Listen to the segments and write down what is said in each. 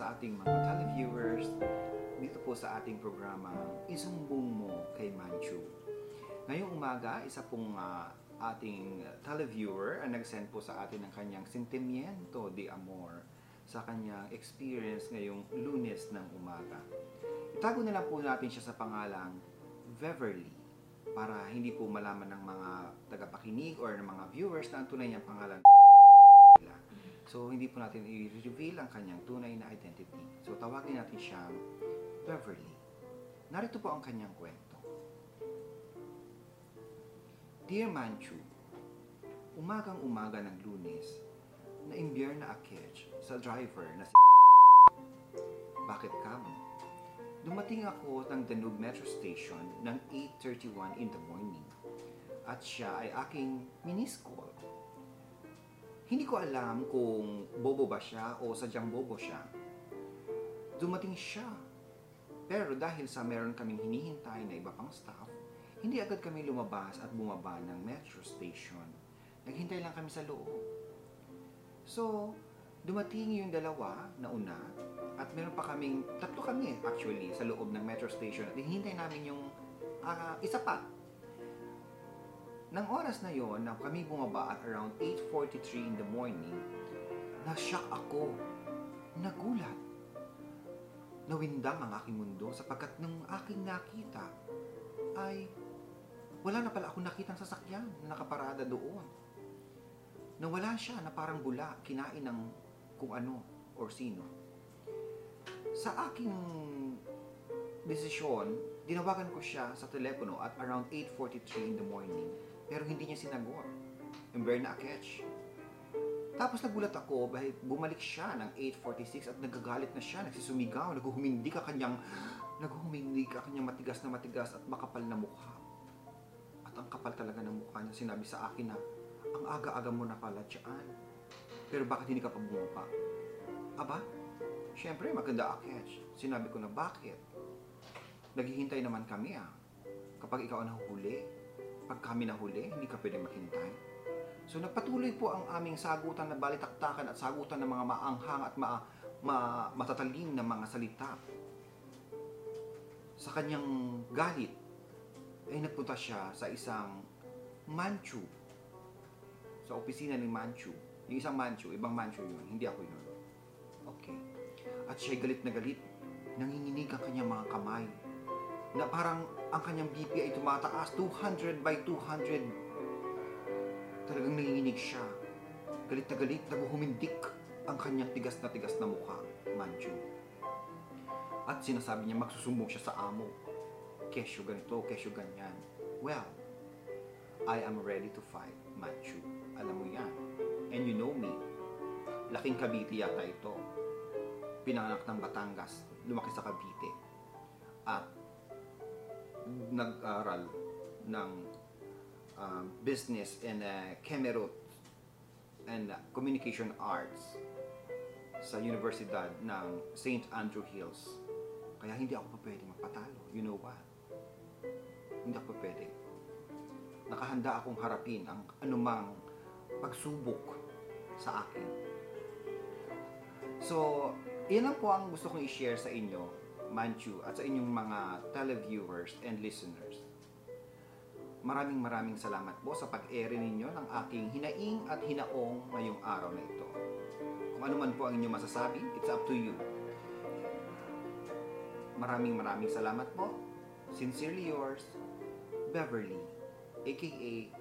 sa ating mga televiewers dito po sa ating programa Isumbong Mo kay Manchu. Ngayong umaga, isa pong ah, ating televiewer ang nag-send po sa atin ng kanyang sentimiento de amor sa kanyang experience ngayong lunes ng umaga. Itago na lang po natin siya sa pangalang Beverly para hindi po malaman ng mga tagapakinig or ng mga viewers na ang tunay niyang pangalan hindi po natin i-reveal ang kanyang tunay na identity. So, tawagin natin siyang Beverly. Narito po ang kanyang kwento. Dear Manchu, umagang umaga ng lunes, na na aketch sa driver na si Bakit kamo? Dumating ako ng Danube Metro Station ng 8.31 in the morning at siya ay aking miniscall. Hindi ko alam kung bobo ba siya o sadyang bobo siya. Dumating siya. Pero dahil sa meron kaming hinihintay na iba pang staff, hindi agad kami lumabas at bumaba ng metro station. Naghintay lang kami sa loob. So, dumating yung dalawa na una at meron pa kaming, tatlo kami actually sa loob ng metro station at hinihintay namin yung ah, isa pa nang oras na yon na kami bumaba at around 8.43 in the morning, na-shock ako. Nagulat. Nawindang ang aking mundo sapagkat nung aking nakita ay wala na pala akong nakitang sasakyan na nakaparada doon. Nawala siya na parang bula, kinain ng kung ano or sino. Sa aking desisyon, dinawagan ko siya sa telepono at around 8.43 in the morning pero hindi niya sinagot. Ember na catch. Tapos nagulat ako dahil bumalik siya ng 8.46 at nagagalit na siya, nagsisumigaw, naghuhumindi ka kanyang, naghuhumindi ka kanyang matigas na matigas at makapal na mukha. At ang kapal talaga ng mukha niya, sinabi sa akin na, ang aga-aga mo na pala dyan. Pero bakit hindi ka pa bumaba? Aba, syempre maganda catch. Sinabi ko na bakit? Naghihintay naman kami ah. Kapag ikaw ang nahuli, pag kami nahuli, hindi ka pwede maghintay. So nagpatuloy po ang aming sagutan na balitaktakan at sagutan ng mga maanghang at ma, ma, matatalim na mga salita. Sa kanyang galit, ay nagpunta siya sa isang Manchu. Sa opisina ni Manchu. Yung isang Manchu, ibang Manchu yun, hindi ako yun. Okay. At siya'y galit na galit. Nanginginig ang kanyang mga kamay na parang ang kanyang BP ay tumataas 200 by 200. Talagang nanginginig siya. Galit na galit, naguhumindik ang kanyang tigas na tigas na mukha, Manchu. At sinasabi niya magsusumbong siya sa amo. Kesyo ganito, kesyo ganyan. Well, I am ready to fight, Manchu. Alam mo yan. And you know me. Laking Cavite yata ito. Pinanganak ng Batangas, lumaki sa Cavite. At nag-aral ng uh, business and uh, Kemerut and uh, communication arts sa Universidad ng St. Andrew Hills. Kaya hindi ako pa pwede magpatalo. You know what? Hindi ako pa pwede. Nakahanda akong harapin ang anumang pagsubok sa akin. So, yan lang po ang gusto kong i-share sa inyo Manchu at sa inyong mga televiewers and listeners. Maraming maraming salamat po sa pag-ere ninyo ng aking hinaing at hinaong ngayong araw na ito. Kung ano man po ang inyong masasabi, it's up to you. Maraming maraming salamat po. Sincerely yours, Beverly, aka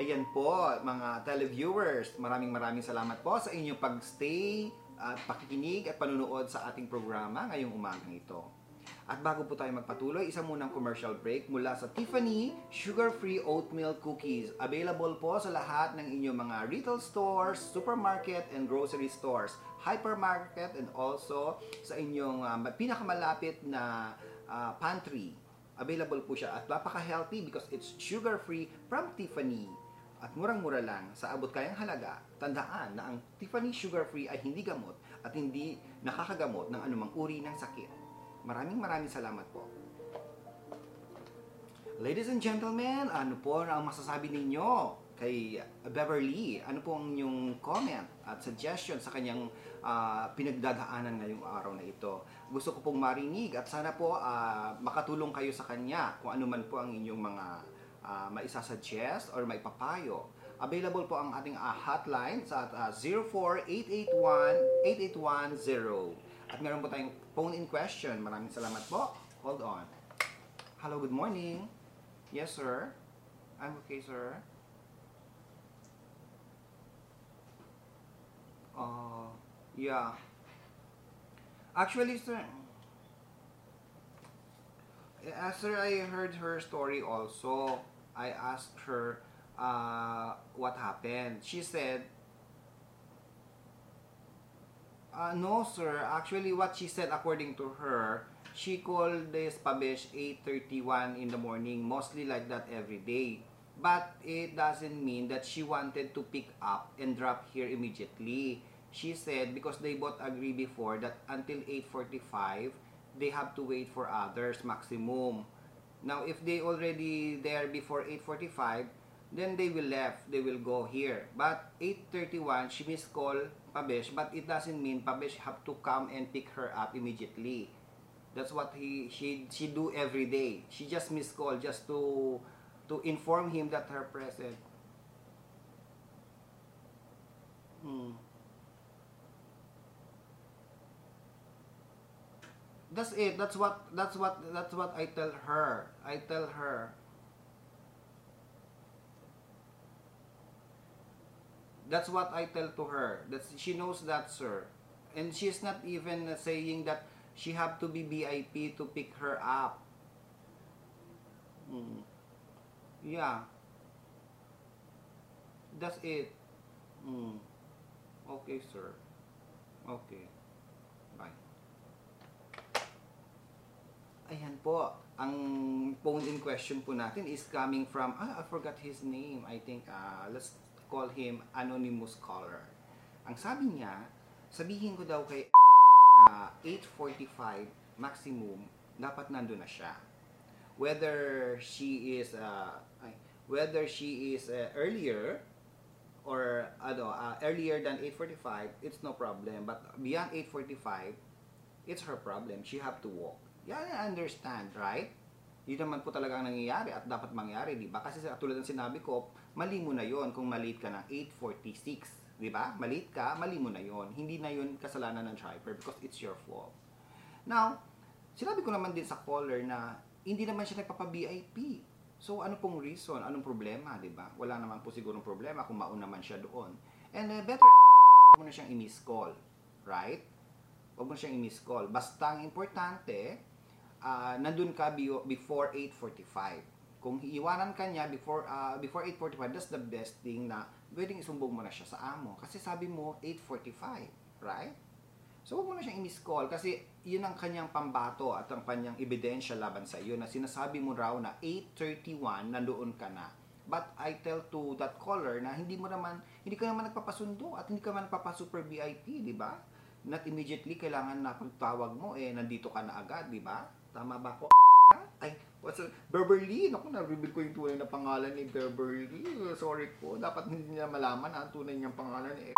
Ayan po, mga televiewers, maraming maraming salamat po sa inyong pagstay at pakikinig at panunood sa ating programa ngayong umagang ito. At bago po tayo magpatuloy, isang munang commercial break mula sa Tiffany Sugar-Free Oatmeal Cookies. Available po sa lahat ng inyong mga retail stores, supermarket and grocery stores, hypermarket and also sa inyong um, pinakamalapit na uh, pantry. Available po siya at napaka-healthy because it's sugar-free from Tiffany at murang-mura lang sa abot kayang halaga, tandaan na ang Tiffany Sugar Free ay hindi gamot at hindi nakakagamot ng anumang uri ng sakit. Maraming maraming salamat po. Ladies and gentlemen, ano po ang masasabi ninyo kay Beverly. Ano po ang inyong comment at suggestion sa kanyang ah, pinagdadaanan ngayong araw na ito? Gusto ko pong marinig at sana po ah, makatulong kayo sa kanya kung ano man po ang inyong mga uh, maisasuggest or maipapayo. Available po ang ating ah, hotline sa ah, 04881-8810. At meron po tayong phone-in question. Maraming salamat po. Hold on. Hello, good morning. Yes, sir. I'm okay, sir. Uh, yeah. Actually, sir, after I heard her story also, I asked her uh, what happened. She said, uh, no sir, actually what she said according to her, she called this Pabesh 8.31 in the morning, mostly like that every day. But it doesn't mean that she wanted to pick up and drop here immediately. She said because they both agree before that until 8.45, they have to wait for others maximum. Now, if they already there before 8.45, then they will left, they will go here. But 8.31, she missed call Pabesh, but it doesn't mean Pabesh have to come and pick her up immediately. That's what he she she do every day. She just missed call just to to inform him that her present. Hmm. That's it. That's what that's what that's what I tell her. I tell her. That's what I tell to her. That she knows that, sir. And she's not even saying that she have to be VIP to pick her up. Mm. Yeah. That's it. Mm. Okay, sir. Okay. Ayan po. Ang phone in question po natin is coming from, ah, I forgot his name. I think, uh, let's call him Anonymous Caller. Ang sabi niya, sabihin ko daw kay na 8.45 maximum, dapat nandun na siya. Whether she is, uh, whether she is uh, earlier or ano, uh, earlier than 8.45, it's no problem. But beyond 8.45, it's her problem. She have to walk. Yeah, I understand, right? Yun naman po talaga ang nangyayari at dapat mangyari, di ba? Kasi sa tulad ng sinabi ko, mali mo na yon kung maliit ka ng 8.46. Di ba? Maliit ka, mali mo na yon. Hindi na yon kasalanan ng driver because it's your fault. Now, sinabi ko naman din sa caller na hindi naman siya nagpapa-VIP. So, ano pong reason? Anong problema, di ba? Wala naman po sigurong problema kung mauna man siya doon. And uh, better, mo na siyang i-miss call. Right? Huwag mo na siyang i-miss call. Basta ang importante, uh, nandun ka before 8.45. Kung iiwanan ka niya before, uh, before 8.45, that's the best thing na pwedeng isumbong mo na siya sa amo. Kasi sabi mo, 8.45. Right? So, huwag mo na siyang i-miss call kasi yun ang kanyang pambato at ang kanyang ebidensya laban sa iyo na sinasabi mo raw na 8.31 nandoon ka na. But I tell to that caller na hindi mo naman, hindi ka naman nagpapasundo at hindi ka naman nagpapa-super VIP, di ba? Not immediately kailangan na pagtawag mo, eh, nandito ka na agad, di ba? Tama ba ko? Ay, what's a, Beverly? Naku, na-reveal ko yung tunay na pangalan ni Beverly. Sorry po, dapat hindi niya malaman ang tunay niyang pangalan ni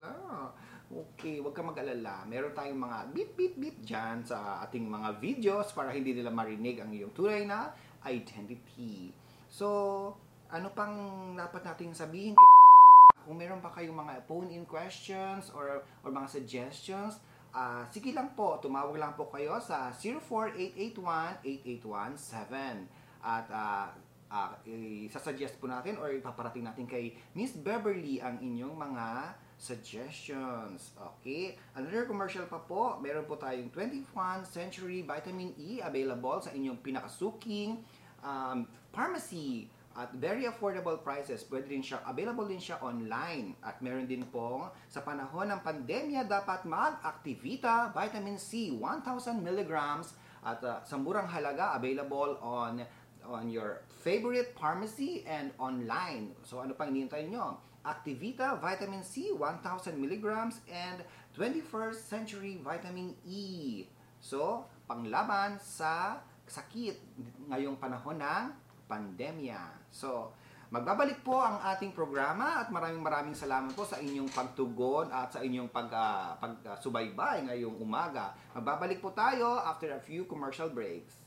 Ah, okay, wag ka mag-alala. Meron tayong mga beep beep beep dyan sa ating mga videos para hindi nila marinig ang iyong tunay na identity. So, ano pang dapat nating sabihin kung meron pa kayong mga phone-in questions or or mga suggestions, ah sige lang po, tumawag lang po kayo sa 04881-8817. At uh, uh, isasuggest po natin or ipaparating natin kay Miss Beverly ang inyong mga suggestions. Okay? Another commercial pa po, meron po tayong 21 Century Vitamin E available sa inyong pinakasuking um, pharmacy at very affordable prices. Pwede din siya, available din siya online. At meron din pong sa panahon ng pandemya dapat mag-Activita Vitamin C 1000 mg at uh, sa murang halaga available on on your favorite pharmacy and online. So ano pang hinihintay nyo? Activita Vitamin C 1000 mg and 21st Century Vitamin E. So, panglaban sa sakit ngayong panahon ng pandemya. So, Magbabalik po ang ating programa at maraming maraming salamat po sa inyong pagtugon at sa inyong pag, ah, pagsubaybay ngayong umaga. Magbabalik po tayo after a few commercial breaks.